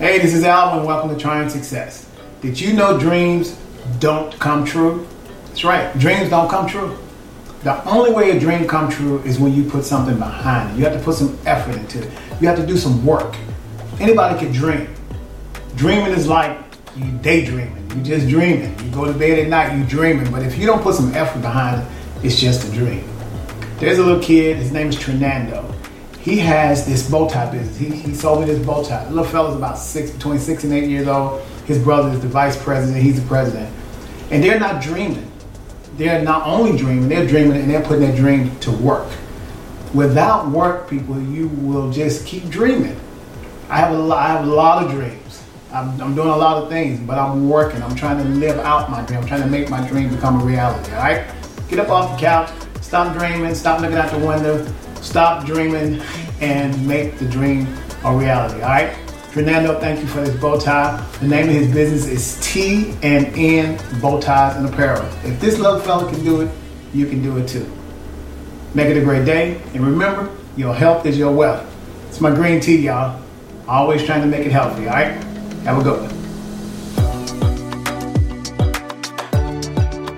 Hey, this is Alvin. Welcome to Triumph Success. Did you know dreams don't come true? That's right, dreams don't come true. The only way a dream come true is when you put something behind it. You have to put some effort into it. You have to do some work. Anybody can dream. Dreaming is like you daydreaming. You just dreaming. You go to bed at night, you dreaming. But if you don't put some effort behind it, it's just a dream. There's a little kid. His name is Trinando. He has this bow tie business. He, he sold me this bow tie. The little fella's about six, between six and eight years old. His brother is the vice president. He's the president. And they're not dreaming. They're not only dreaming, they're dreaming and they're putting their dream to work. Without work, people, you will just keep dreaming. I have a lot, I have a lot of dreams. I'm, I'm doing a lot of things, but I'm working. I'm trying to live out my dream. I'm trying to make my dream become a reality. All right? Get up off the couch. Stop dreaming. Stop looking out the window. Stop dreaming and make the dream a reality. All right? Fernando, thank you for this bow tie. The name of his business is T and N Bow Ties and Apparel. If this little fella can do it, you can do it too. Make it a great day, and remember, your health is your wealth. It's my green tea, y'all. Always trying to make it healthy, all right? Have a good one.